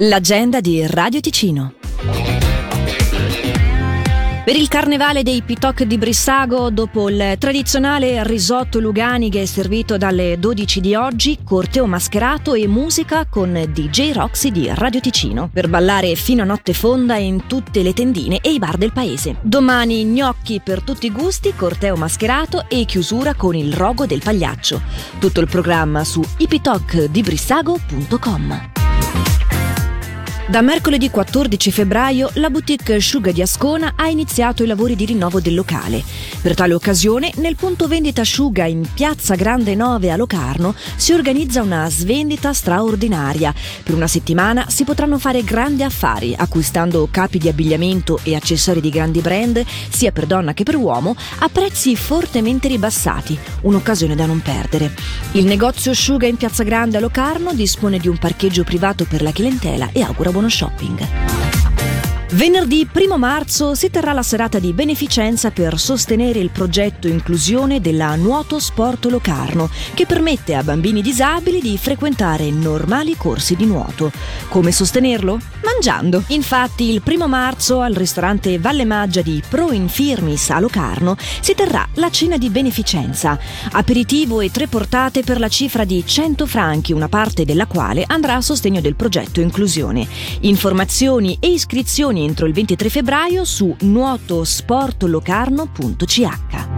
L'agenda di Radio Ticino. Per il carnevale dei Pitoc di Brissago, dopo il tradizionale risotto Luganighe servito dalle 12 di oggi, corteo mascherato e musica con DJ Roxy di Radio Ticino per ballare fino a notte fonda in tutte le tendine e i bar del paese. Domani gnocchi per tutti i gusti, corteo mascherato e chiusura con il rogo del pagliaccio. Tutto il programma su ipitocdibrissago.com. Da mercoledì 14 febbraio la boutique Sciuga di Ascona ha iniziato i lavori di rinnovo del locale. Per tale occasione, nel punto vendita Sciuga in Piazza Grande 9 a Locarno si organizza una svendita straordinaria. Per una settimana si potranno fare grandi affari acquistando capi di abbigliamento e accessori di grandi brand, sia per donna che per uomo, a prezzi fortemente ribassati. Un'occasione da non perdere. Il negozio Sciuga in Piazza Grande a Locarno dispone di un parcheggio privato per la clientela e augura buono shopping. Venerdì 1 marzo si terrà la serata di beneficenza per sostenere il progetto inclusione della Nuoto Sport Locarno, che permette a bambini disabili di frequentare normali corsi di nuoto. Come sostenerlo? Mangiando. Infatti, il 1 marzo al ristorante Valle Maggia di Pro Infirmis a Locarno si terrà la cena di beneficenza. Aperitivo e tre portate per la cifra di 100 franchi, una parte della quale andrà a sostegno del progetto inclusione. Informazioni e iscrizioni entro il 23 febbraio su nuotosportolocarno.ch.